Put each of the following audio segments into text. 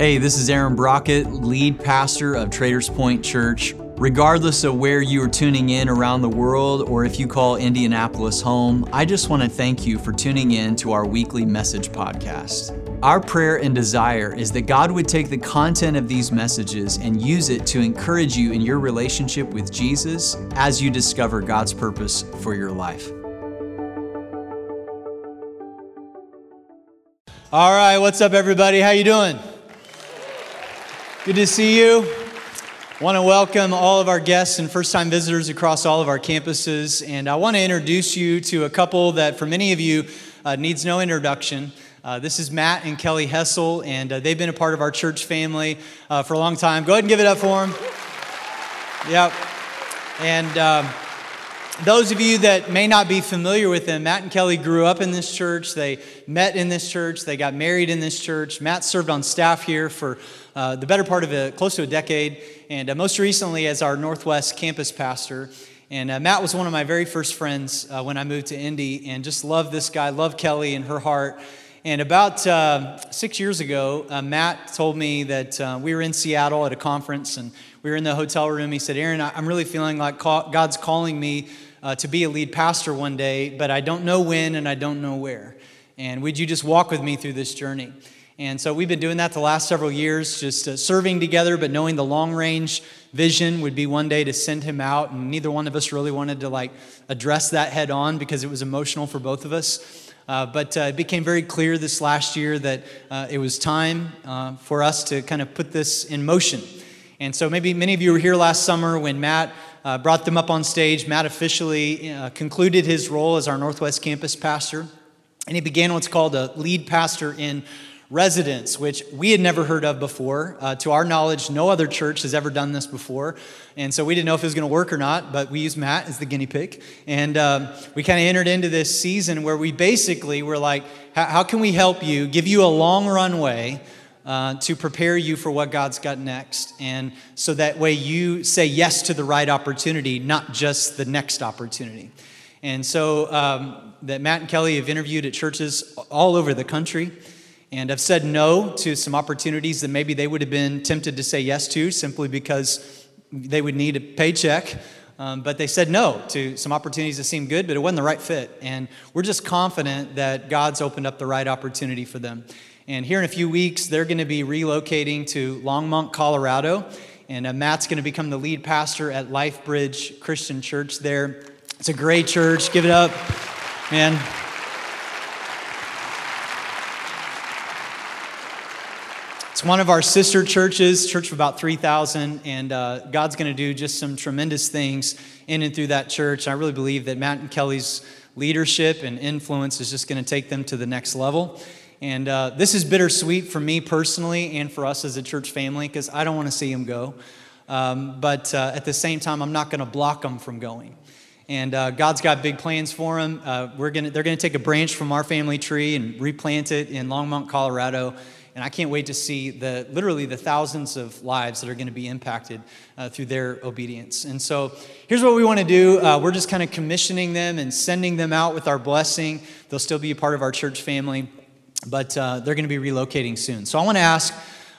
Hey, this is Aaron Brockett, lead pastor of Traders Point Church. Regardless of where you are tuning in around the world or if you call Indianapolis home, I just want to thank you for tuning in to our weekly message podcast. Our prayer and desire is that God would take the content of these messages and use it to encourage you in your relationship with Jesus as you discover God's purpose for your life. All right, what's up everybody? How you doing? Good to see you. I want to welcome all of our guests and first time visitors across all of our campuses. And I want to introduce you to a couple that, for many of you, uh, needs no introduction. Uh, this is Matt and Kelly Hessel, and uh, they've been a part of our church family uh, for a long time. Go ahead and give it up for them. Yep. And um, those of you that may not be familiar with them, Matt and Kelly grew up in this church. They met in this church. They got married in this church. Matt served on staff here for uh, the better part of a, close to a decade, and uh, most recently as our Northwest campus pastor. And uh, Matt was one of my very first friends uh, when I moved to Indy, and just loved this guy, loved Kelly and her heart. And about uh, six years ago, Matt told me that we were in Seattle at a conference, and we were in the hotel room. He said, Aaron, I'm really feeling like God's calling me to be a lead pastor one day, but I don't know when and I don't know where. And would you just walk with me through this journey? And so we've been doing that the last several years, just uh, serving together, but knowing the long range vision would be one day to send him out. And neither one of us really wanted to like address that head on because it was emotional for both of us. Uh, but uh, it became very clear this last year that uh, it was time uh, for us to kind of put this in motion. And so maybe many of you were here last summer when Matt uh, brought them up on stage. Matt officially concluded his role as our Northwest campus pastor. And he began what's called a lead pastor in residence, which we had never heard of before. Uh, to our knowledge, no other church has ever done this before. And so we didn't know if it was going to work or not, but we used Matt as the guinea pig. And um, we kind of entered into this season where we basically were like, how can we help you, give you a long runway? Uh, to prepare you for what God's got next. And so that way you say yes to the right opportunity, not just the next opportunity. And so um, that Matt and Kelly have interviewed at churches all over the country and have said no to some opportunities that maybe they would have been tempted to say yes to simply because they would need a paycheck. Um, but they said no to some opportunities that seemed good, but it wasn't the right fit. And we're just confident that God's opened up the right opportunity for them. And here in a few weeks, they're going to be relocating to Longmont, Colorado. And uh, Matt's going to become the lead pastor at Life Bridge Christian Church there. It's a great church. Give it up, man. It's one of our sister churches, church of about 3,000, and uh, God's going to do just some tremendous things in and through that church. I really believe that Matt and Kelly's leadership and influence is just going to take them to the next level. And uh, this is bittersweet for me personally and for us as a church family because I don't want to see them go. Um, but uh, at the same time, I'm not going to block them from going. And uh, God's got big plans for them. Uh, we're gonna, they're going to take a branch from our family tree and replant it in Longmont, Colorado and I can't wait to see the literally the thousands of lives that are going to be impacted uh, through their obedience. And so here's what we want to do uh, we're just kind of commissioning them and sending them out with our blessing. They'll still be a part of our church family, but uh, they're going to be relocating soon. So I want to ask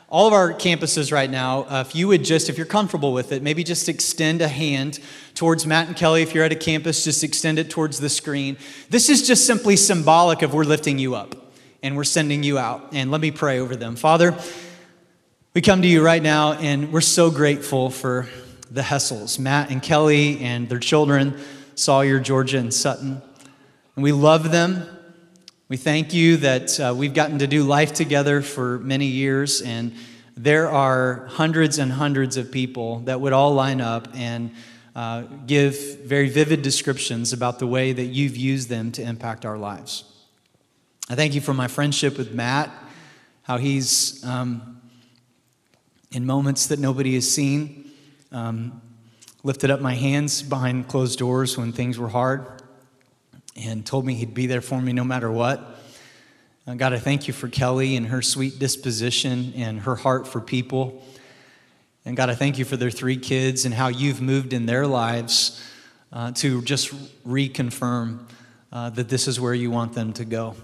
all of our campuses right now, uh, if you would just, if you're comfortable with it, maybe just extend a hand towards Matt and Kelly. If you're at a campus, just extend it towards the screen. This is just simply symbolic of we're lifting you up and we're sending you out. And let me pray over them. Father, we come to you right now, and we're so grateful for the Hessels, Matt and Kelly and their children, Sawyer, Georgia, and Sutton. And we love them. We thank you that uh, we've gotten to do life together for many years, and there are hundreds and hundreds of people that would all line up and uh, give very vivid descriptions about the way that you've used them to impact our lives. I thank you for my friendship with Matt, how he's, um, in moments that nobody has seen, um, lifted up my hands behind closed doors when things were hard and told me he'd be there for me no matter what. Uh, God, I thank you for Kelly and her sweet disposition and her heart for people. And God, I thank you for their three kids and how you've moved in their lives uh, to just reconfirm uh, that this is where you want them to go.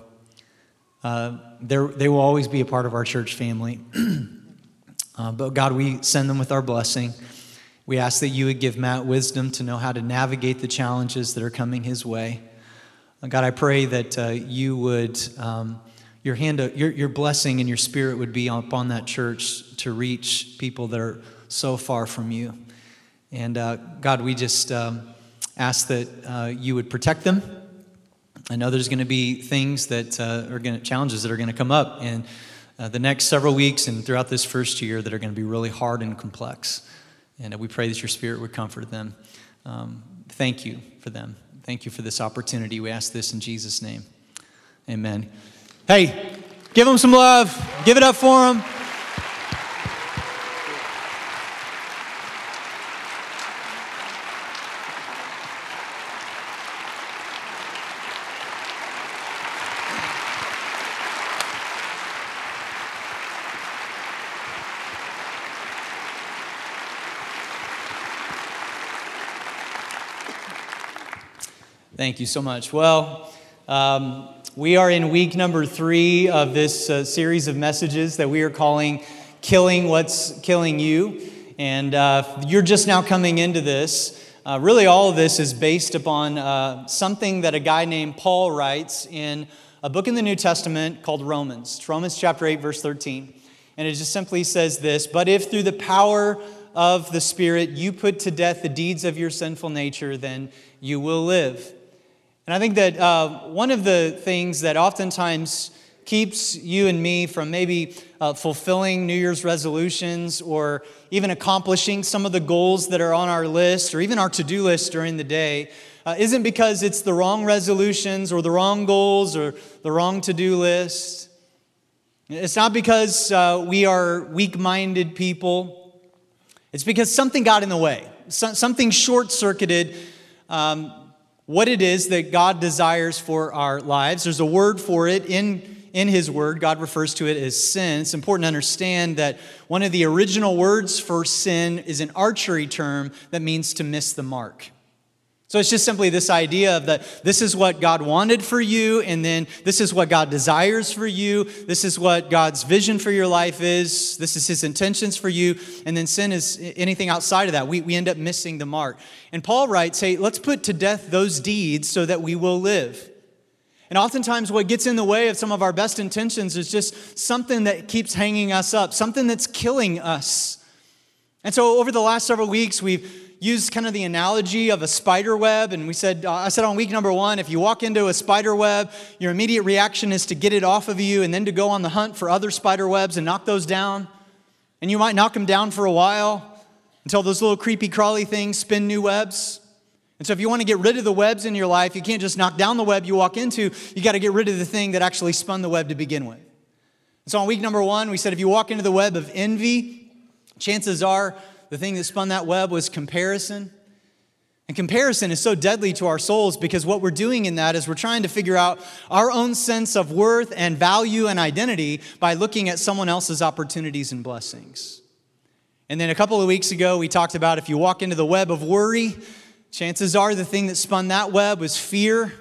Uh, they will always be a part of our church family. Uh, but God, we send them with our blessing. We ask that you would give Matt wisdom to know how to navigate the challenges that are coming his way. God, I pray that uh, you would, um, your hand, your, your blessing and your spirit would be upon that church to reach people that are so far from you. And uh, God, we just um, ask that uh, you would protect them. I know there's going to be things that uh, are going to, challenges that are going to come up in uh, the next several weeks and throughout this first year that are going to be really hard and complex. And we pray that your spirit would comfort them. Um, thank you for them. Thank you for this opportunity. We ask this in Jesus' name. Amen. Hey, give them some love. Give it up for them. Thank you so much. Well, um, we are in week number three of this uh, series of messages that we are calling Killing What's Killing You. And uh, you're just now coming into this. Uh, really, all of this is based upon uh, something that a guy named Paul writes in a book in the New Testament called Romans. It's Romans chapter 8, verse 13. And it just simply says this But if through the power of the Spirit you put to death the deeds of your sinful nature, then you will live. And I think that uh, one of the things that oftentimes keeps you and me from maybe uh, fulfilling New Year's resolutions or even accomplishing some of the goals that are on our list or even our to do list during the day uh, isn't because it's the wrong resolutions or the wrong goals or the wrong to do list. It's not because uh, we are weak minded people, it's because something got in the way, so- something short circuited. Um, what it is that God desires for our lives. There's a word for it in, in His Word. God refers to it as sin. It's important to understand that one of the original words for sin is an archery term that means to miss the mark. So it's just simply this idea of that this is what God wanted for you, and then this is what God desires for you. This is what God's vision for your life is. This is His intentions for you. And then sin is anything outside of that. We, we end up missing the mark. And Paul writes, hey, let's put to death those deeds so that we will live. And oftentimes, what gets in the way of some of our best intentions is just something that keeps hanging us up, something that's killing us. And so, over the last several weeks, we've used kind of the analogy of a spider web, and we said, uh, I said on week number one, if you walk into a spider web, your immediate reaction is to get it off of you and then to go on the hunt for other spider webs and knock those down. And you might knock them down for a while until those little creepy crawly things spin new webs. And so, if you want to get rid of the webs in your life, you can't just knock down the web you walk into. You got to get rid of the thing that actually spun the web to begin with. And so, on week number one, we said if you walk into the web of envy, chances are the thing that spun that web was comparison. And comparison is so deadly to our souls because what we're doing in that is we're trying to figure out our own sense of worth and value and identity by looking at someone else's opportunities and blessings. And then a couple of weeks ago, we talked about if you walk into the web of worry, chances are the thing that spun that web was fear,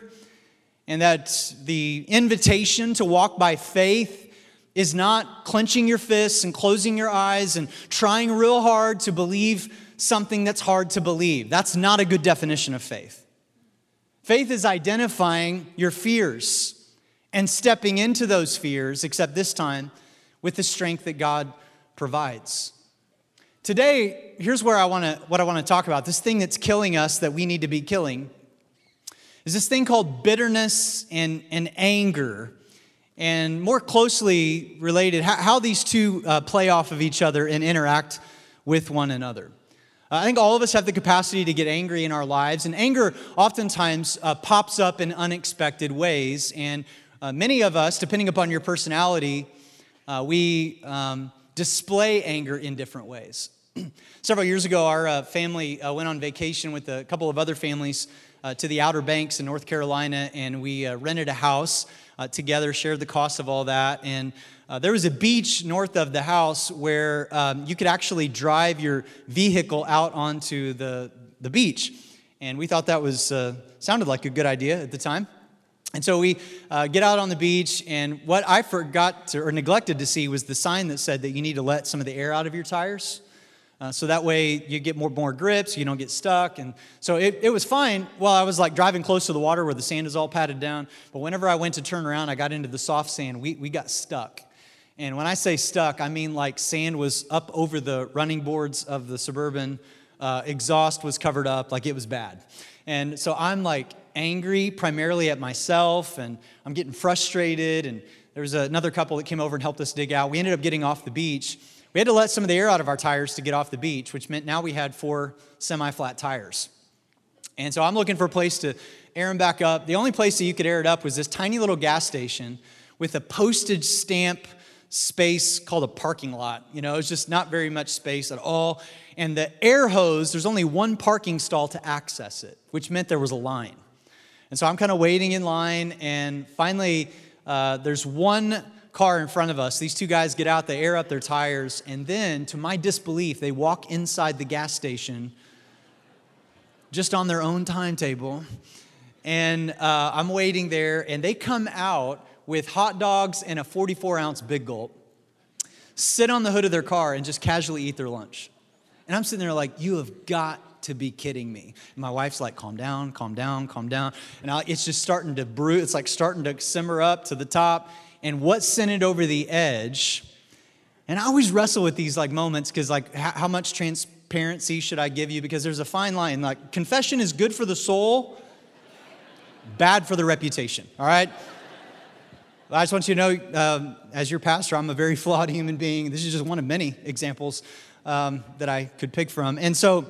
and that the invitation to walk by faith is not clenching your fists and closing your eyes and trying real hard to believe something that's hard to believe. That's not a good definition of faith. Faith is identifying your fears and stepping into those fears, except this time with the strength that God provides. Today, here's where I want to what I want to talk about. This thing that's killing us that we need to be killing is this thing called bitterness and, and anger and more closely related, how, how these two uh, play off of each other and interact with one another. Uh, I think all of us have the capacity to get angry in our lives, and anger oftentimes uh, pops up in unexpected ways. And uh, many of us, depending upon your personality, uh, we um, display anger in different ways. Several years ago, our uh, family went on vacation with a couple of other families to the Outer Banks in North Carolina, and we rented a house uh, together, shared the cost of all that. And uh, there was a beach north of the house where um, you could actually drive your vehicle out onto the, the beach. And we thought that was uh, sounded like a good idea at the time. And so we uh, get out on the beach, and what I forgot to, or neglected to see was the sign that said that you need to let some of the air out of your tires. Uh, so that way you get more, more grips, you don't get stuck. And so it, it was fine while I was like driving close to the water where the sand is all patted down. But whenever I went to turn around, I got into the soft sand, we, we got stuck. And when I say stuck, I mean like sand was up over the running boards of the Suburban, uh, exhaust was covered up, like it was bad. And so I'm like angry primarily at myself, and I'm getting frustrated. And there was another couple that came over and helped us dig out. We ended up getting off the beach. We had to let some of the air out of our tires to get off the beach, which meant now we had four semi flat tires. And so I'm looking for a place to air them back up. The only place that you could air it up was this tiny little gas station with a postage stamp space called a parking lot. You know, it's just not very much space at all. And the air hose, there's only one parking stall to access it, which meant there was a line. And so I'm kind of waiting in line, and finally, uh, there's one car in front of us. These two guys get out, they air up their tires, and then, to my disbelief, they walk inside the gas station just on their own timetable. And uh, I'm waiting there, and they come out with hot dogs and a 44 ounce big gulp, sit on the hood of their car, and just casually eat their lunch. And I'm sitting there like, you have got to be kidding me. And my wife's like, calm down, calm down, calm down. And I, it's just starting to brew, it's like starting to simmer up to the top. And what sent it over the edge? And I always wrestle with these like moments because like how, much transparency should I give you? Because there's a fine line. Like confession is good for the soul, bad for the reputation. All right. I just want you to know, um, as your pastor, I'm a very flawed human being. This is just one of many examples um, that I could pick from. And so,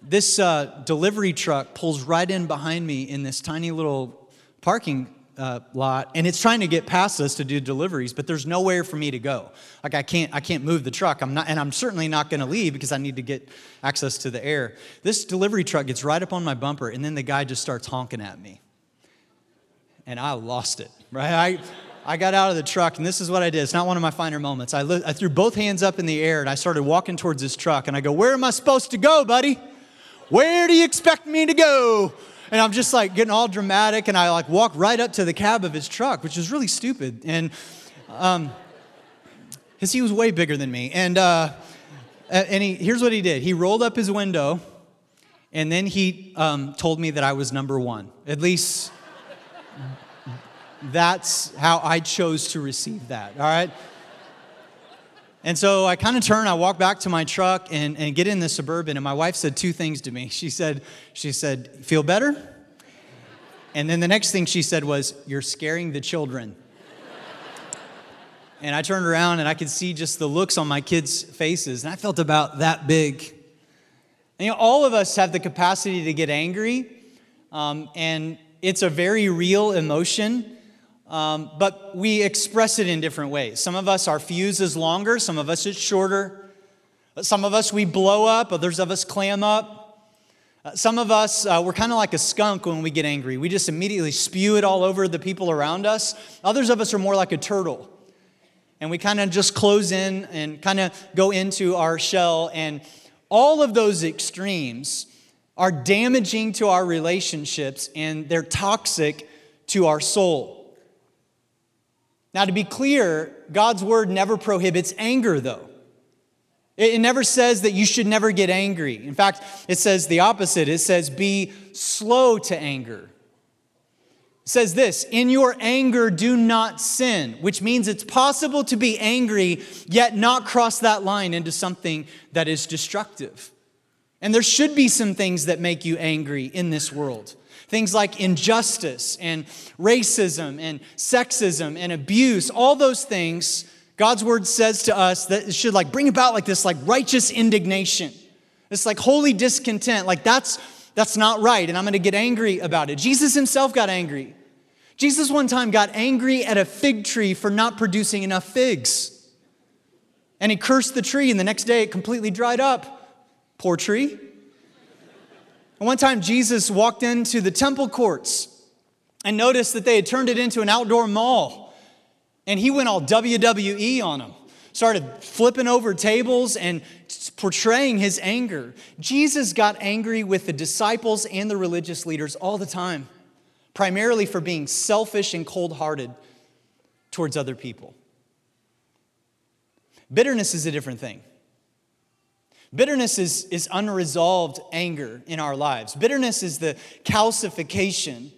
this uh, delivery truck pulls right in behind me in this tiny little parking uh, lot, and it's trying to get past us to do deliveries, but there's nowhere for me to go. Like I can't, I can't move the truck. I'm not, and I'm certainly not going to leave because I need to get access to the air. This delivery truck gets right up on my bumper, and then the guy just starts honking at me and I lost it, right? I, I got out of the truck, and this is what I did. It's not one of my finer moments. I, li- I threw both hands up in the air, and I started walking towards this truck, and I go, Where am I supposed to go, buddy? Where do you expect me to go? And I'm just like getting all dramatic, and I like walk right up to the cab of his truck, which is really stupid. And um, because he was way bigger than me. And, uh, and he, here's what he did he rolled up his window, and then he um, told me that I was number one. At least that's how I chose to receive that, all right? And so I kind of turn, I walk back to my truck and, and get in the Suburban, and my wife said two things to me. She said, she said, feel better? And then the next thing she said was, you're scaring the children. And I turned around and I could see just the looks on my kids' faces, and I felt about that big. And, you know, all of us have the capacity to get angry, um, and it's a very real emotion. Um, but we express it in different ways. Some of us, our fuse is longer, some of us, it's shorter. Some of us, we blow up, others of us clam up. Uh, some of us, uh, we're kind of like a skunk when we get angry. We just immediately spew it all over the people around us. Others of us are more like a turtle. And we kind of just close in and kind of go into our shell. And all of those extremes are damaging to our relationships and they're toxic to our soul. Now, to be clear, God's word never prohibits anger, though. It never says that you should never get angry. In fact, it says the opposite. It says, be slow to anger. It says this, in your anger, do not sin, which means it's possible to be angry, yet not cross that line into something that is destructive. And there should be some things that make you angry in this world. Things like injustice and racism and sexism and abuse, all those things, God's word says to us that it should like bring about like this like righteous indignation. This like holy discontent. Like that's that's not right and I'm going to get angry about it. Jesus himself got angry. Jesus one time got angry at a fig tree for not producing enough figs. And he cursed the tree and the next day it completely dried up. Poor tree. And one time, Jesus walked into the temple courts and noticed that they had turned it into an outdoor mall. And he went all WWE on them, started flipping over tables and portraying his anger. Jesus got angry with the disciples and the religious leaders all the time primarily for being selfish and cold hearted towards other people. Bitterness is a different thing. Bitterness is, is unresolved anger in our lives. Bitterness is the calcification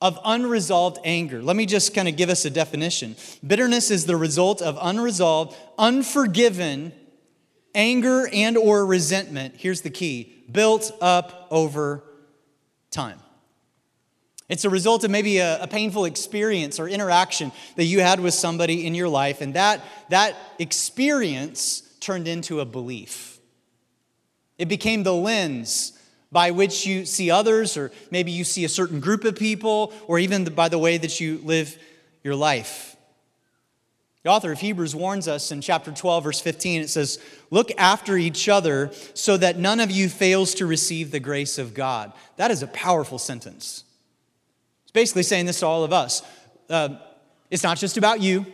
of unresolved anger. Let me just kind of give us a definition. Bitterness is the result of unresolved, unforgiven anger and or resentment. Here's the key, built up over time. It's a result of maybe a, a, painful experience or interaction that you had with somebody in your life, and that, that experience turned into a belief. It became the lens by which you see others, or maybe you see a certain group of people, or even by the way that you live your life. The author of Hebrews warns us in chapter 12, verse 15, it says, Look after each other so that none of you fails to receive the grace of God. That is a powerful sentence. It's basically saying this to all of us. Uh, it's not just about you.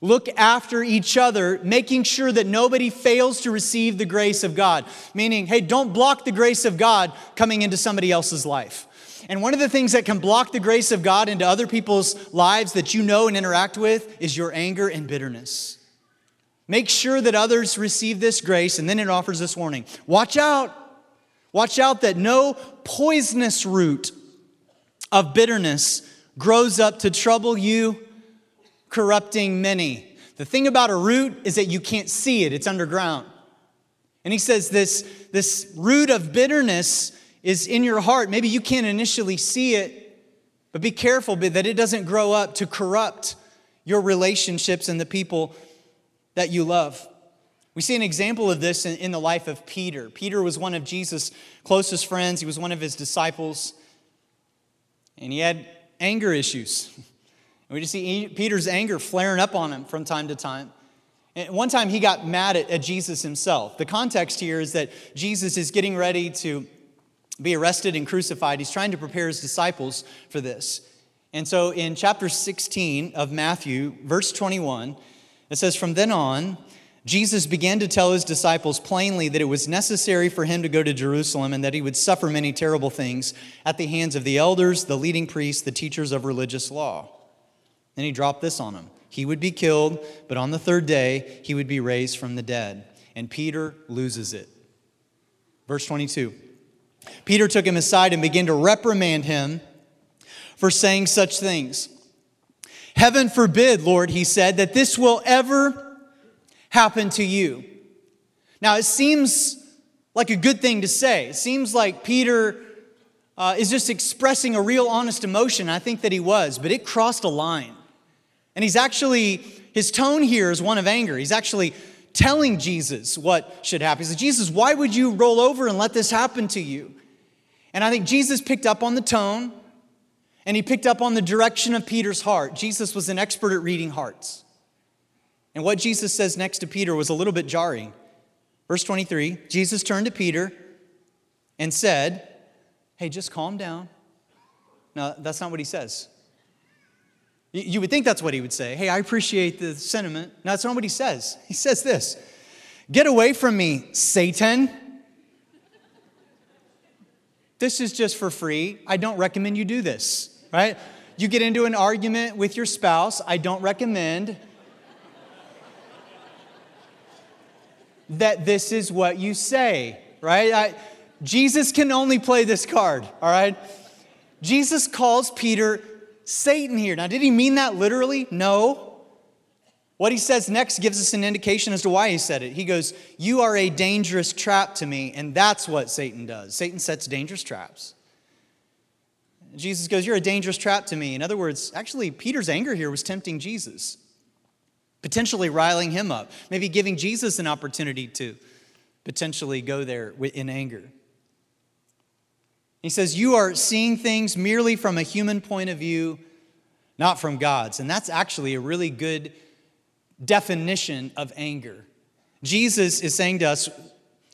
Look after each other, making sure that nobody fails to receive the grace of God. Meaning, hey, don't block the grace of God coming into somebody else's life. And one of the things that can block the grace of God into other people's lives that you know and interact with is your anger and bitterness. Make sure that others receive this grace, and then it offers this warning watch out. Watch out that no poisonous root of bitterness grows up to trouble you corrupting many. The thing about a root is that you can't see it, it's underground. And he says this, this root of bitterness is in your heart. Maybe you can't initially see it, but be careful that it doesn't grow up to corrupt your relationships and the people that you love. We see an example of this in, in the life of Peter. Peter was one of Jesus' closest friends, he was one of his disciples, and he had anger issues. And we just see Peter's anger flaring up on him from time to time. And one time he got mad at, at Jesus himself. The context here is that Jesus is getting ready to be arrested and crucified. He's trying to prepare his disciples for this. And so in chapter 16 of Matthew, verse 21, it says, From then on, Jesus began to tell his disciples plainly that it was necessary for him to go to Jerusalem and that he would suffer many terrible things at the hands of the elders, the leading priests, the teachers of religious law. Then he dropped this on him. He would be killed, but on the third day, he would be raised from the dead. And Peter loses it. Verse 22 Peter took him aside and began to reprimand him for saying such things. Heaven forbid, Lord, he said, that this will ever happen to you. Now, it seems like a good thing to say. It seems like Peter uh, is just expressing a real honest emotion. I think that he was, but it crossed a line. And he's actually, his tone here is one of anger. He's actually telling Jesus what should happen. He says, Jesus, why would you roll over and let this happen to you? And I think Jesus picked up on the tone and he picked up on the direction of Peter's heart. Jesus was an expert at reading hearts. And what Jesus says next to Peter was a little bit jarring. Verse 23 Jesus turned to Peter and said, Hey, just calm down. No, that's not what he says. You would think that's what he would say. Hey, I appreciate the sentiment. No, that's not what he says. He says this Get away from me, Satan. This is just for free. I don't recommend you do this, right? You get into an argument with your spouse. I don't recommend that this is what you say, right? I, Jesus can only play this card, all right? Jesus calls Peter Satan here. Now, did he mean that literally? No. What he says next gives us an indication as to why he said it. He goes, You are a dangerous trap to me, and that's what Satan does. Satan sets dangerous traps. Jesus goes, You're a dangerous trap to me. In other words, actually, Peter's anger here was tempting Jesus, potentially riling him up, maybe giving Jesus an opportunity to potentially go there in anger. He says, You are seeing things merely from a human point of view, not from God's. And that's actually a really good definition of anger. Jesus is saying to us,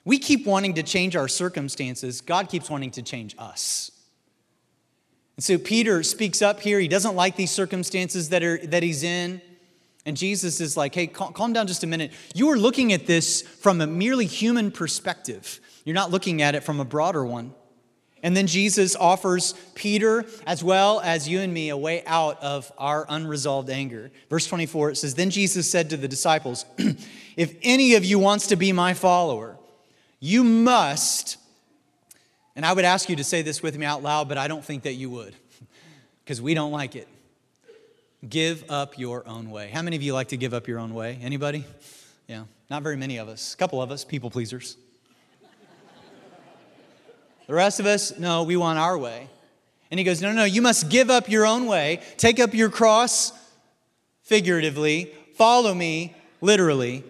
we keep wanting to change our circumstances, God keeps wanting to change us. And so Peter speaks up here. He doesn't like these circumstances that, are, that he's in. And Jesus is like, hey, calm down just a minute. You are looking at this from a merely human perspective, you're not looking at it from a broader one. And then Jesus offers Peter, as well as you and me, a way out of our unresolved anger. Verse 24, it says, Then Jesus said to the disciples, If any of you wants to be my follower, you must, and I would ask you to say this with me out loud, but I don't think that you would, because we don't like it. Give up your own way. How many of you like to give up your own way? Anybody? Yeah, not very many of us. A couple of us, people pleasers. The rest of us, no, we want our way. And he goes, No, no, you must give up your own way, take up your cross figuratively, follow me literally.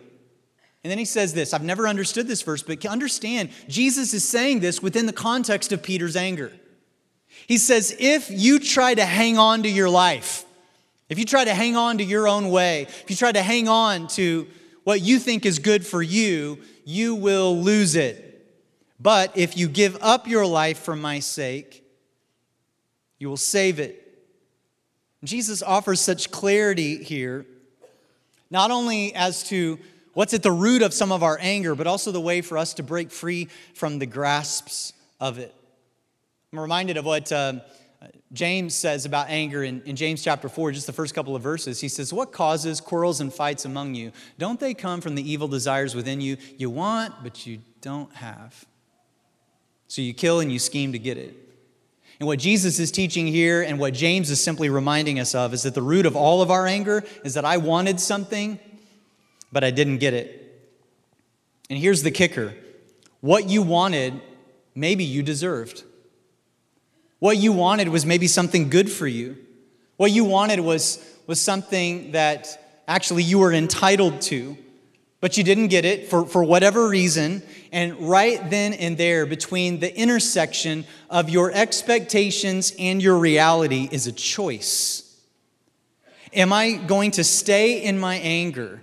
And then he says this I've never understood this verse, but understand, Jesus is saying this within the context of Peter's anger. He says, If you try to hang on to your life, if you try to hang on to your own way, if you try to hang on to what you think is good for you, you will lose it. But if you give up your life for my sake, you will save it. Jesus offers such clarity here, not only as to what's at the root of some of our anger, but also the way for us to break free from the grasps of it. I'm reminded of what uh, James says about anger in, in James chapter 4, just the first couple of verses. He says, What causes quarrels and fights among you? Don't they come from the evil desires within you? You want, but you don't have. So you kill and you scheme to get it. And what Jesus is teaching here, and what James is simply reminding us of, is that the root of all of our anger is that I wanted something, but I didn't get it. And here's the kicker what you wanted, maybe you deserved. What you wanted was maybe something good for you. What you wanted was, was something that actually you were entitled to but you didn't get it for, for whatever reason. And right then and there, between the intersection of your expectations and your reality, is a choice. Am I going to stay in my anger?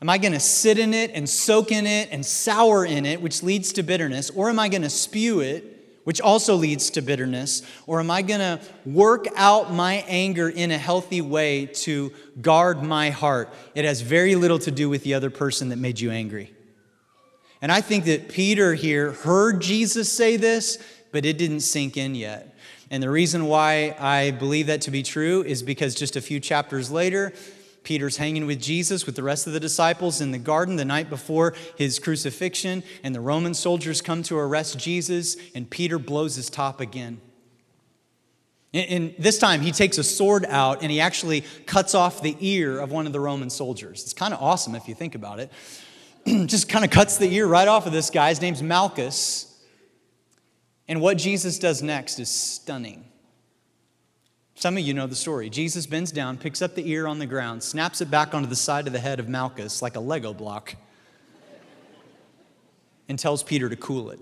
Am I going to sit in it and soak in it and sour in it, which leads to bitterness? Or am I going to spew it which also leads to bitterness? Or am I going to work out my anger in a healthy way to guard my heart? It has very little to do with the other person that made you angry. And I think that Peter here heard Jesus say this, but it didn't sink in yet. And the reason why I believe that to be true is because just a few chapters later, Peter's hanging with Jesus with the rest of the disciples in the garden the night before his crucifixion, and the Roman soldiers come to arrest Jesus, and Peter blows his top again. And this time, he takes a sword out and he actually cuts off the ear of one of the Roman soldiers. It's kind of awesome if you think about it. Just kind of cuts the ear right off of this guy. His name's Malchus. And what Jesus does next is stunning. Some of you know the story. Jesus bends down, picks up the ear on the ground, snaps it back onto the side of the head of Malchus like a Lego block, and tells Peter to cool it.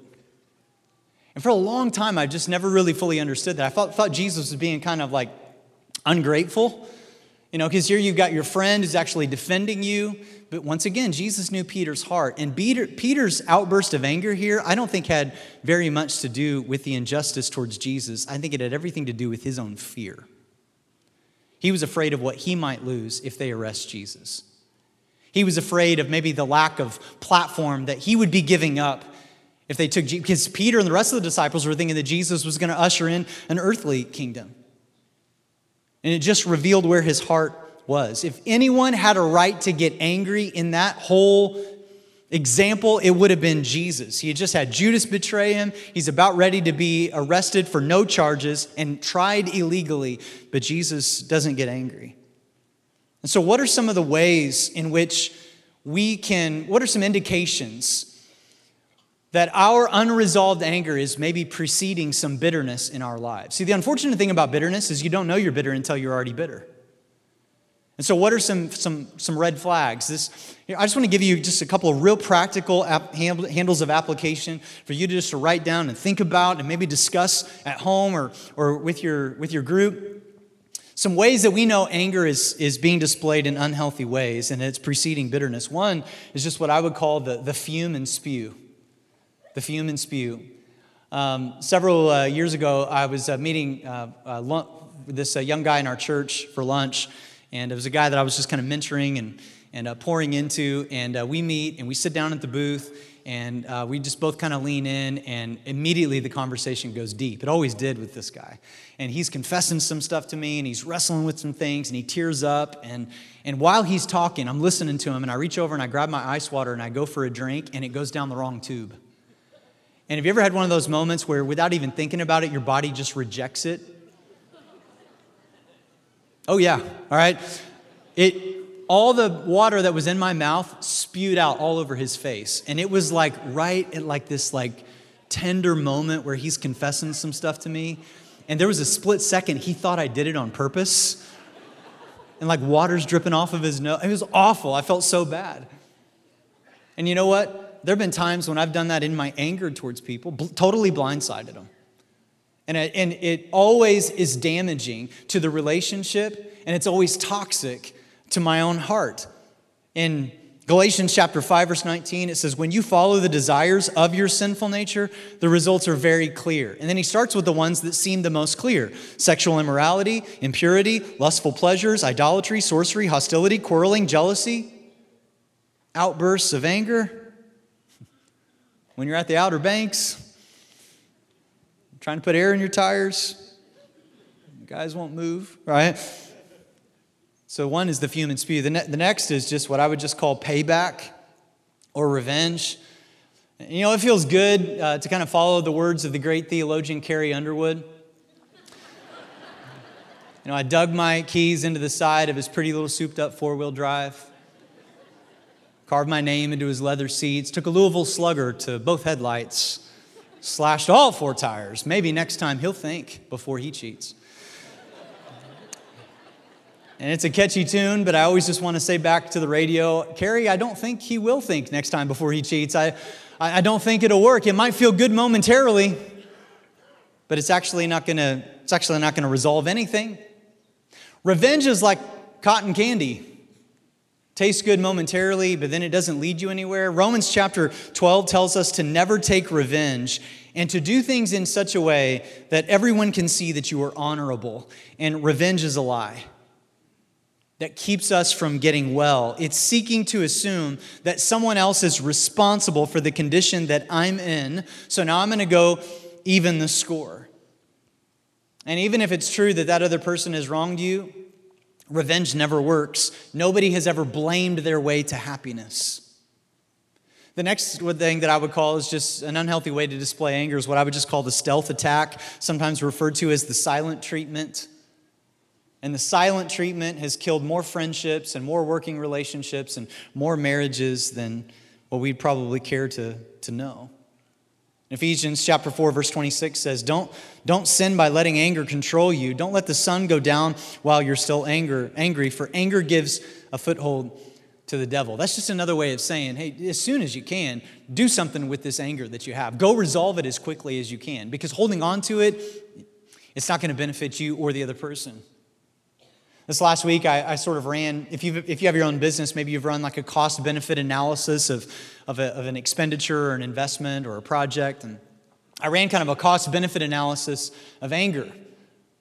And for a long time, I just never really fully understood that. I thought, thought Jesus was being kind of like ungrateful, you know, because here you've got your friend who's actually defending you. But once again, Jesus knew Peter's heart. And Peter, Peter's outburst of anger here, I don't think had very much to do with the injustice towards Jesus. I think it had everything to do with his own fear. He was afraid of what he might lose if they arrest Jesus. He was afraid of maybe the lack of platform that he would be giving up if they took Jesus. because Peter and the rest of the disciples were thinking that Jesus was going to usher in an earthly kingdom. And it just revealed where his heart was. If anyone had a right to get angry in that whole example, it would have been Jesus. He had just had Judas betray him. He's about ready to be arrested for no charges and tried illegally, but Jesus doesn't get angry. And so, what are some of the ways in which we can, what are some indications that our unresolved anger is maybe preceding some bitterness in our lives. See, the unfortunate thing about bitterness is you don't know you're bitter until you're already bitter. And so, what are some, some, some red flags? This, I just want to give you just a couple of real practical ap- handles of application for you to just write down and think about and maybe discuss at home or, or with, your, with your group. Some ways that we know anger is, is being displayed in unhealthy ways and it's preceding bitterness. One is just what I would call the, the fume and spew the fume and spew. Um, several uh, years ago, I was uh, meeting uh, uh this uh, young guy in our church for lunch, and it was a guy that I was just kind of mentoring and, and uh, pouring into. And uh, we meet and we sit down at the booth and uh, we just both kind of lean in, and immediately the conversation goes deep. It always did with this guy. And he's confessing some stuff to me, and he's wrestling with some things, and he tears up. And, and while he's talking, I'm listening to him, and I reach over and I grab my ice water and I go for a drink, and it goes down the wrong tube. And have you ever had one of those moments where, without even thinking about it, your body just rejects it? Oh, yeah, all right. It, all the water that was in my mouth spewed out all over his face. And it was like right at like this like tender moment where he's confessing some stuff to me. And there was a split second he thought I did it on purpose. And like water's dripping off of his nose. It was awful. I felt so bad. And you know what? There have been times when I've done that in my anger towards people, bl- totally blindsided them. And it, and it always is damaging to the relationship, and it's always toxic to my own heart. In Galatians chapter 5 verse 19 it says when you follow the desires of your sinful nature the results are very clear. And then he starts with the ones that seem the most clear. Sexual immorality, impurity, lustful pleasures, idolatry, sorcery, hostility, quarreling, jealousy, outbursts of anger. When you're at the Outer Banks trying to put air in your tires, guys won't move, right? So, one is the fume and spew. The, ne- the next is just what I would just call payback or revenge. You know, it feels good uh, to kind of follow the words of the great theologian Carrie Underwood. You know, I dug my keys into the side of his pretty little souped up four wheel drive, carved my name into his leather seats, took a Louisville slugger to both headlights, slashed all four tires. Maybe next time he'll think before he cheats. And it's a catchy tune, but I always just want to say back to the radio, Carrie, I don't think he will think next time before he cheats. I, I don't think it'll work. It might feel good momentarily, but it's actually not gonna, it's actually not gonna resolve anything. Revenge is like cotton candy. Tastes good momentarily, but then it doesn't lead you anywhere. Romans chapter 12 tells us to never take revenge and to do things in such a way that everyone can see that you are honorable. And revenge is a lie that keeps us from getting well. It's seeking to assume that someone else is responsible for the condition that I'm in. So now I'm going to go even the score. And even if it's true that that other person has wronged you, revenge never works. Nobody has ever blamed their way to happiness. The next thing that I would call is just an unhealthy way to display anger is what I would just call the stealth attack, sometimes referred to as the silent treatment. And the silent treatment has killed more friendships and more working relationships and more marriages than what we'd probably care to, to know. Ephesians chapter 4 verse 26 says, "Don't don't sin by letting anger control you. Don't let the sun go down while you're still anger, angry, for anger gives a foothold to the devil." That's just another way of saying, "Hey, as soon as you can, do something with this anger that you have. Go resolve it as quickly as you can because holding on to it, it's not going to benefit you or the other person." This last week, I, I, sort of ran, if, you if you have your own business, maybe you've run like a cost benefit analysis of, of, a, of an expenditure or an investment or a project. And I ran kind of a cost benefit analysis of anger.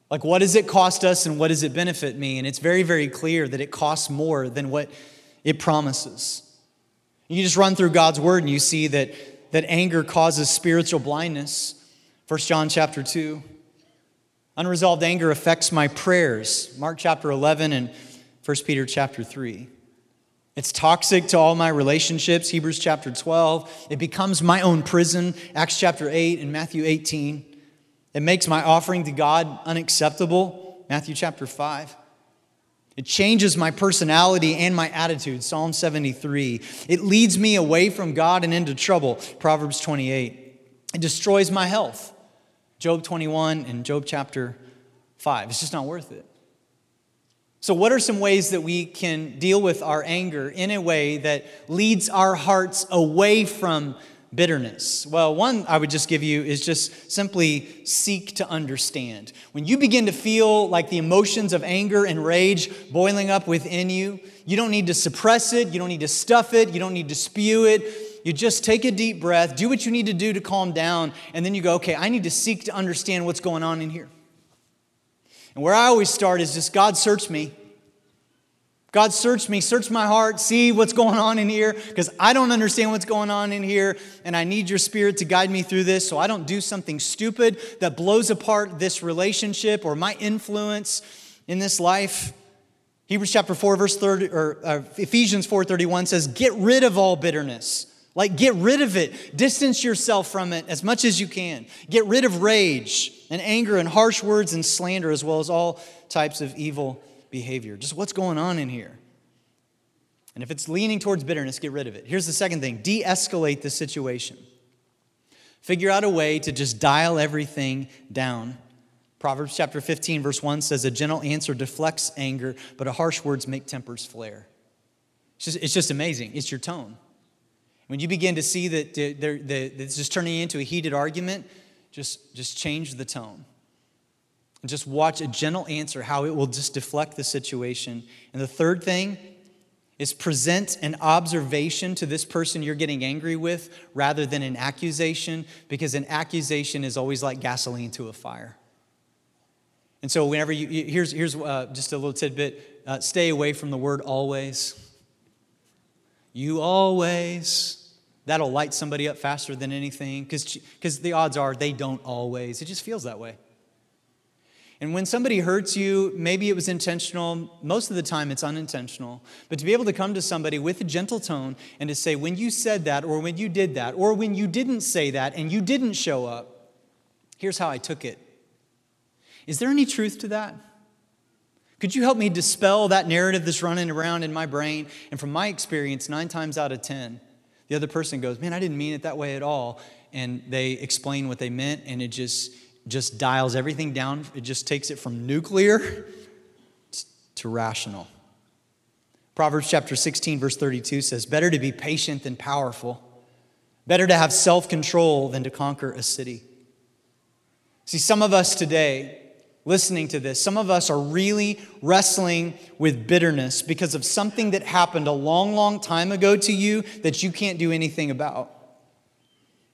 Like, what does it cost us and what does it benefit me? And it's very, very clear that it costs more than what it promises. You just run through God's word and you see that, that anger causes spiritual blindness. First John chapter 2. Unresolved anger affects my prayers. Mark chapter 11 and 1 Peter chapter 3. It's toxic to all my relationships. Hebrews chapter 12. It becomes my own prison. Acts chapter 8 and Matthew 18. It makes my offering to God unacceptable. Matthew chapter 5. It changes my personality and my attitude. Psalm 73. It leads me away from God and into trouble. Proverbs 28. It destroys my health. Job 21 and Job chapter 5. It's just not worth it. So, what are some ways that we can deal with our anger in a way that leads our hearts away from bitterness? Well, one I would just give you is just simply seek to understand. When you begin to feel like the emotions of anger and rage boiling up within you, you don't need to suppress it, you don't need to stuff it, you don't need to spew it you just take a deep breath, do what you need to do to calm down, and then you go, okay, I need to seek to understand what's going on in here. And where I always start is just God, search me. God, search me, search my heart, see what's going on in here, because I don't understand what's going on in here, and I need your spirit to guide me through this so I don't do something stupid that blows apart this relationship or my influence in this life. Hebrews chapter 4, verse 30, or uh, Ephesians 4:31 says, Get rid of all bitterness. Like, get rid of it. Distance yourself from it as much as you can. Get rid of rage and anger and harsh words and slander, as well as all types of evil behavior. Just what's going on in here? And if it's leaning towards bitterness, get rid of it. Here's the second thing de escalate the situation. Figure out a way to just dial everything down. Proverbs chapter 15, verse 1 says, A gentle answer deflects anger, but a harsh words make tempers flare. It's just, it's just amazing. It's your tone. When you begin to see that this is turning into a heated argument, just, just change the tone. And just watch a gentle answer, how it will just deflect the situation. And the third thing is present an observation to this person you're getting angry with rather than an accusation, because an accusation is always like gasoline to a fire. And so, whenever you, here's, here's uh, just a little tidbit uh, stay away from the word always. You always. That'll light somebody up faster than anything, because the odds are they don't always. It just feels that way. And when somebody hurts you, maybe it was intentional. Most of the time, it's unintentional. But to be able to come to somebody with a gentle tone and to say, when you said that, or when you did that, or when you didn't say that and you didn't show up, here's how I took it. Is there any truth to that? Could you help me dispel that narrative that's running around in my brain? And from my experience, nine times out of 10, the other person goes, Man, I didn't mean it that way at all. And they explain what they meant, and it just just dials everything down. It just takes it from nuclear to rational. Proverbs chapter 16, verse 32 says, Better to be patient than powerful, better to have self control than to conquer a city. See, some of us today, listening to this, some of us are really wrestling with bitterness because of something that happened a long, long time ago to you that you can't do anything about.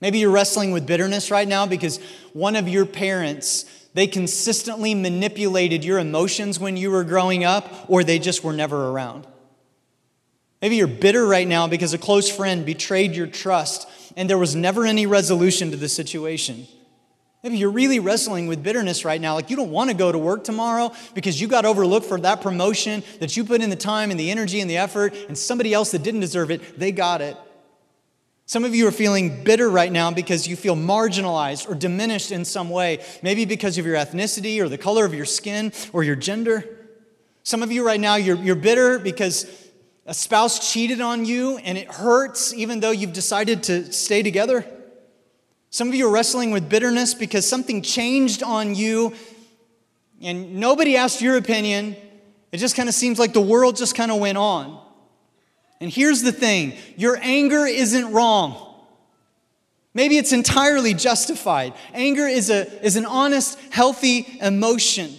Maybe you're wrestling with bitterness right now because one of your parents, they consistently manipulated your emotions when you were growing up, or they just were never around. Maybe you're bitter right now because a close friend betrayed your trust and there was never any resolution to the situation. Maybe you're really wrestling with bitterness right now. Like you don't want to go to work tomorrow because you got overlooked for that promotion that you put in the time and the energy and the effort, and somebody else that didn't deserve it, they got it. Some of you are feeling bitter right now because you feel marginalized or diminished in some way, maybe because of your ethnicity or the color of your skin or your gender. Some of you right now, you're, you're bitter because a spouse cheated on you and it hurts even though you've decided to stay together. Some of you are wrestling with bitterness because something changed on you and nobody asked your opinion. It just kind of seems like the world just kind of went on. And here's the thing your anger isn't wrong. Maybe it's entirely justified. Anger is, a, is an honest, healthy emotion.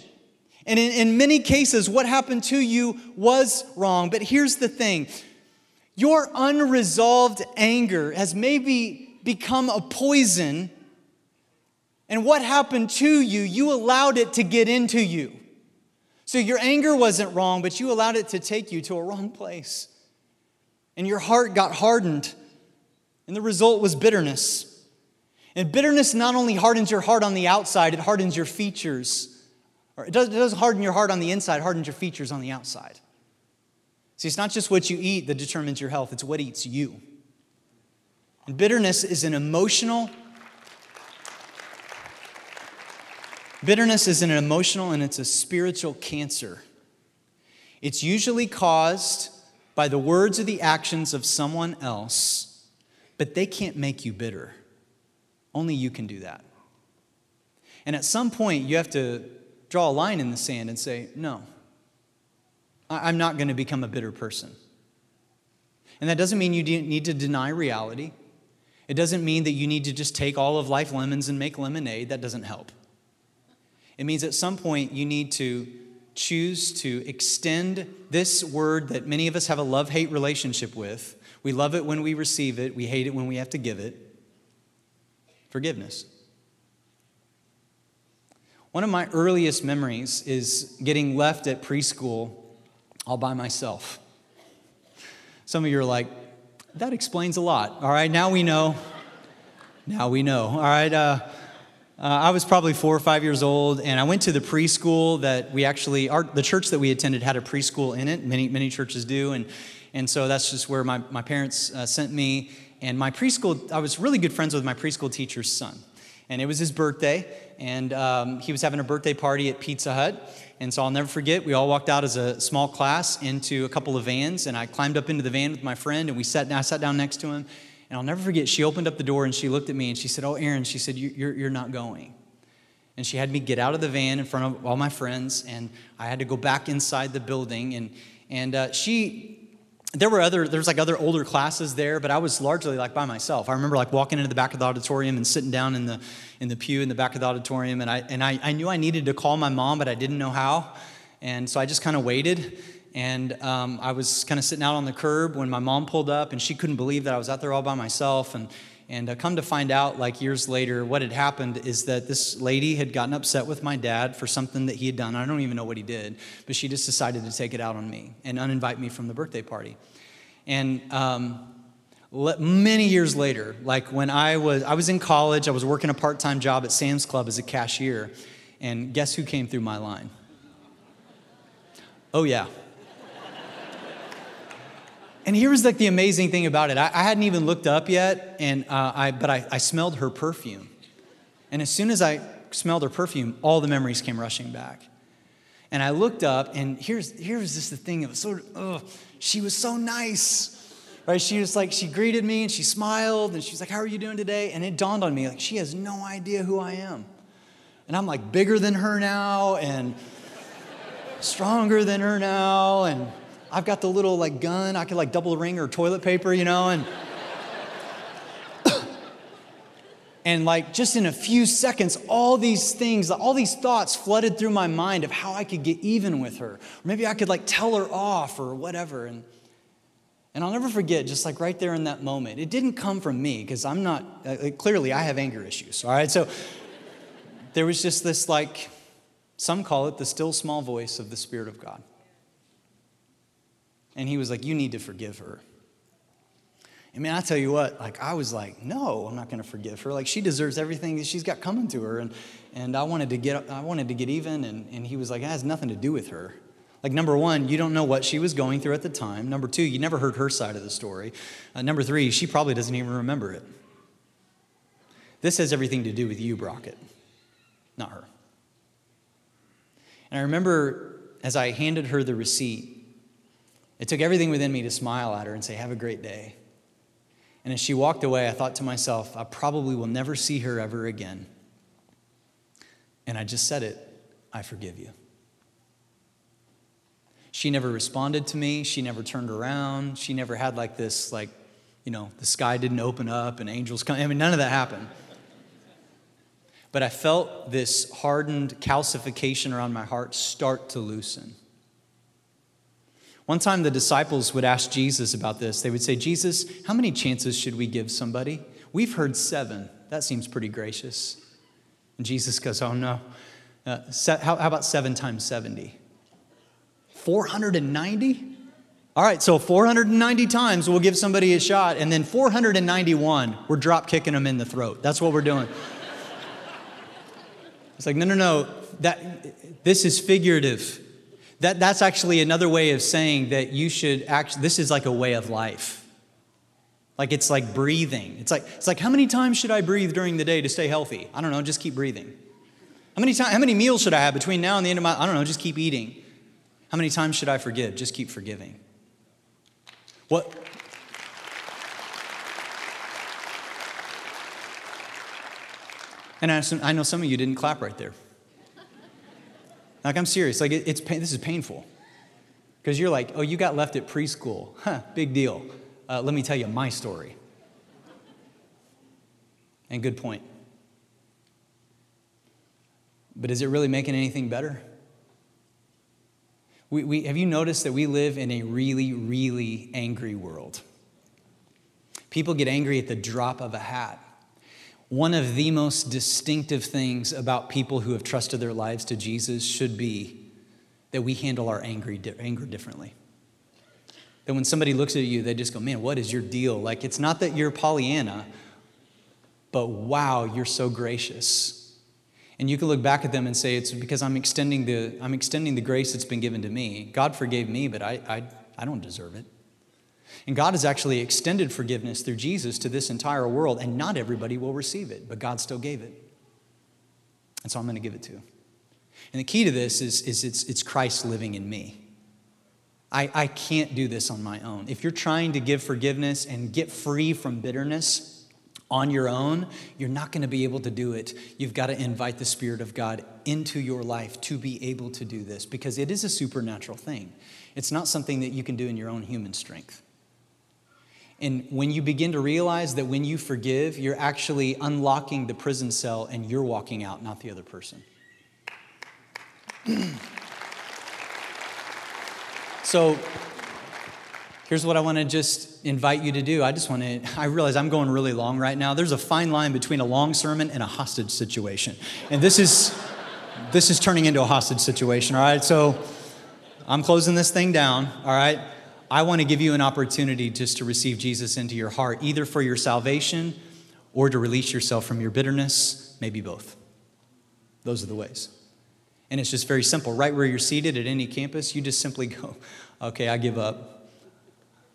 And in, in many cases, what happened to you was wrong. But here's the thing your unresolved anger has maybe become a poison. And what happened to you, you allowed it to get into you. So your anger wasn't wrong, but you allowed it to take you to a wrong place and your heart got hardened. And the result was bitterness. And bitterness not only hardens your heart on the outside, it hardens your features. Or it, does, it doesn't harden your heart on the inside, it hardens your features on the outside. See, it's not just what you eat that determines your health, it's what eats you. And bitterness is an emotional, bitterness is an emotional and it's a spiritual cancer. It's usually caused by the words or the actions of someone else, but they can't make you bitter. Only you can do that. And at some point, you have to draw a line in the sand and say, no, I'm not going to become a bitter person. And that doesn't mean you need to deny reality. It doesn't mean that you need to just take all of life lemons and make lemonade. That doesn't help. It means at some point you need to choose to extend this word that many of us have a love hate relationship with. We love it when we receive it, we hate it when we have to give it. Forgiveness. One of my earliest memories is getting left at preschool all by myself. Some of you are like, that explains a lot. All right, now we know. Now we know. All right. Uh, uh, I was probably four or five years old, and I went to the preschool that we actually, our, the church that we attended had a preschool in it. Many, many churches do. And, and so that's just where my, my parents uh, sent me. And my preschool, I was really good friends with my preschool teacher's son. And it was his birthday, and um, he was having a birthday party at Pizza Hut. And so I'll never forget, we all walked out as a small class into a couple of vans, and I climbed up into the van with my friend, and we sat I sat down next to him. And I'll never forget, she opened up the door and she looked at me and she said, Oh, Aaron, she said, You're, you're not going. And she had me get out of the van in front of all my friends, and I had to go back inside the building. And, and uh, she, there were other there's like other older classes there but i was largely like by myself. I remember like walking into the back of the auditorium and sitting down in the in the pew in the back of the auditorium and i and i, I knew i needed to call my mom but i didn't know how. And so i just kind of waited and um, i was kind of sitting out on the curb when my mom pulled up and she couldn't believe that i was out there all by myself and and uh, come to find out, like years later, what had happened is that this lady had gotten upset with my dad for something that he had done. I don't even know what he did, but she just decided to take it out on me and uninvite me from the birthday party. And um, many years later, like when I was, I was in college, I was working a part time job at Sam's Club as a cashier. And guess who came through my line? Oh, yeah. And here was like the amazing thing about it. I, I hadn't even looked up yet, and uh, I, but I, I smelled her perfume. And as soon as I smelled her perfume, all the memories came rushing back. And I looked up, and here's here's just the thing. It was sort of, oh, she was so nice. Right? She was like, she greeted me and she smiled and she's like, How are you doing today? And it dawned on me, like, she has no idea who I am. And I'm like bigger than her now and stronger than her now. And I've got the little like gun, I could like double ring or toilet paper, you know, and and like just in a few seconds, all these things, all these thoughts flooded through my mind of how I could get even with her. Or maybe I could like tell her off or whatever. And and I'll never forget, just like right there in that moment, it didn't come from me because I'm not, uh, clearly, I have anger issues, all right? So there was just this, like, some call it the still small voice of the Spirit of God. And he was like, You need to forgive her. I mean, I tell you what, like, I was like, No, I'm not going to forgive her. Like, she deserves everything that she's got coming to her. And, and I, wanted to get, I wanted to get even. And, and he was like, It has nothing to do with her. Like, number one, you don't know what she was going through at the time. Number two, you never heard her side of the story. Uh, number three, she probably doesn't even remember it. This has everything to do with you, Brockett, not her. And I remember as I handed her the receipt, it took everything within me to smile at her and say, Have a great day. And as she walked away, I thought to myself, I probably will never see her ever again. And I just said it I forgive you. She never responded to me. She never turned around. She never had like this, like, you know, the sky didn't open up and angels come. I mean, none of that happened. But I felt this hardened calcification around my heart start to loosen. One time the disciples would ask Jesus about this. They would say, Jesus, how many chances should we give somebody? We've heard seven. That seems pretty gracious. And Jesus goes, Oh, no. Uh, how, how about seven times 70? 490? All right, so 490 times we'll give somebody a shot, and then 491, we're drop kicking them in the throat. That's what we're doing. it's like, no, no, no, that, this is figurative. That, that's actually another way of saying that you should actually, this is like a way of life. Like it's like breathing. It's like, it's like how many times should I breathe during the day to stay healthy? I don't know, just keep breathing. How many, time, how many meals should I have between now and the end of my, I don't know, just keep eating. How many times should I forgive? Just keep forgiving. What? And I know some of you didn't clap right there. Like, I'm serious. Like, it's this is painful. Because you're like, oh, you got left at preschool. Huh, big deal. Uh, let me tell you my story. And good point. But is it really making anything better? We, we, have you noticed that we live in a really, really angry world? People get angry at the drop of a hat. One of the most distinctive things about people who have trusted their lives to Jesus should be that we handle our angry, anger differently. That when somebody looks at you, they just go, man, what is your deal? Like, it's not that you're Pollyanna, but wow, you're so gracious. And you can look back at them and say, it's because I'm extending the, I'm extending the grace that's been given to me. God forgave me, but I, I, I don't deserve it. And God has actually extended forgiveness through Jesus to this entire world, and not everybody will receive it, but God still gave it. And so I'm going to give it to. And the key to this is, is it's, it's Christ living in me. I, I can't do this on my own. If you're trying to give forgiveness and get free from bitterness on your own, you're not going to be able to do it. You've got to invite the Spirit of God into your life to be able to do this because it is a supernatural thing. It's not something that you can do in your own human strength. And when you begin to realize that when you forgive, you're actually unlocking the prison cell and you're walking out, not the other person. so, here's what I want to just invite you to do. I just want to, I realize I'm going really long right now. There's a fine line between a long sermon and a hostage situation. And this is, this is turning into a hostage situation, all right? So, I'm closing this thing down, all right? I want to give you an opportunity just to receive Jesus into your heart, either for your salvation or to release yourself from your bitterness, maybe both. Those are the ways. And it's just very simple. Right where you're seated at any campus, you just simply go, okay, I give up.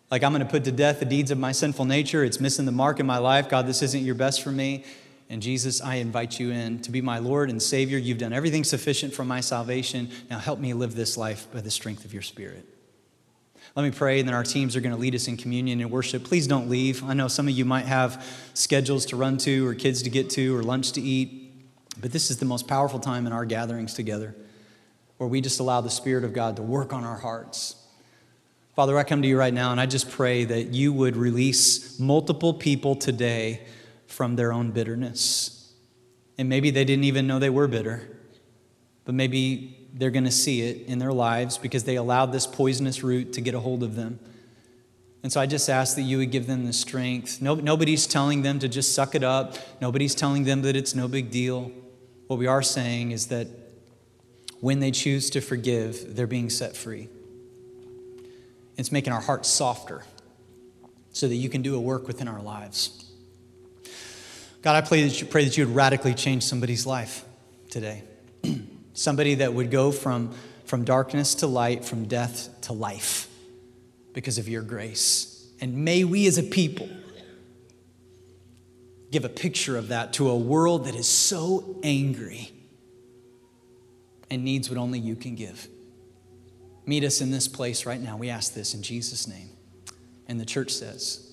Like, I'm going to put to death the deeds of my sinful nature. It's missing the mark in my life. God, this isn't your best for me. And Jesus, I invite you in to be my Lord and Savior. You've done everything sufficient for my salvation. Now help me live this life by the strength of your Spirit. Let me pray, and then our teams are going to lead us in communion and worship. Please don't leave. I know some of you might have schedules to run to, or kids to get to, or lunch to eat, but this is the most powerful time in our gatherings together where we just allow the Spirit of God to work on our hearts. Father, I come to you right now, and I just pray that you would release multiple people today from their own bitterness. And maybe they didn't even know they were bitter, but maybe they're going to see it in their lives because they allowed this poisonous root to get a hold of them. And so I just ask that you would give them the strength. No, nobody's telling them to just suck it up, nobody's telling them that it's no big deal. What we are saying is that when they choose to forgive, they're being set free. It's making our hearts softer so that you can do a work within our lives. God, I pray that you, pray that you would radically change somebody's life today. Somebody that would go from, from darkness to light, from death to life because of your grace. And may we as a people give a picture of that to a world that is so angry and needs what only you can give. Meet us in this place right now. We ask this in Jesus' name. And the church says,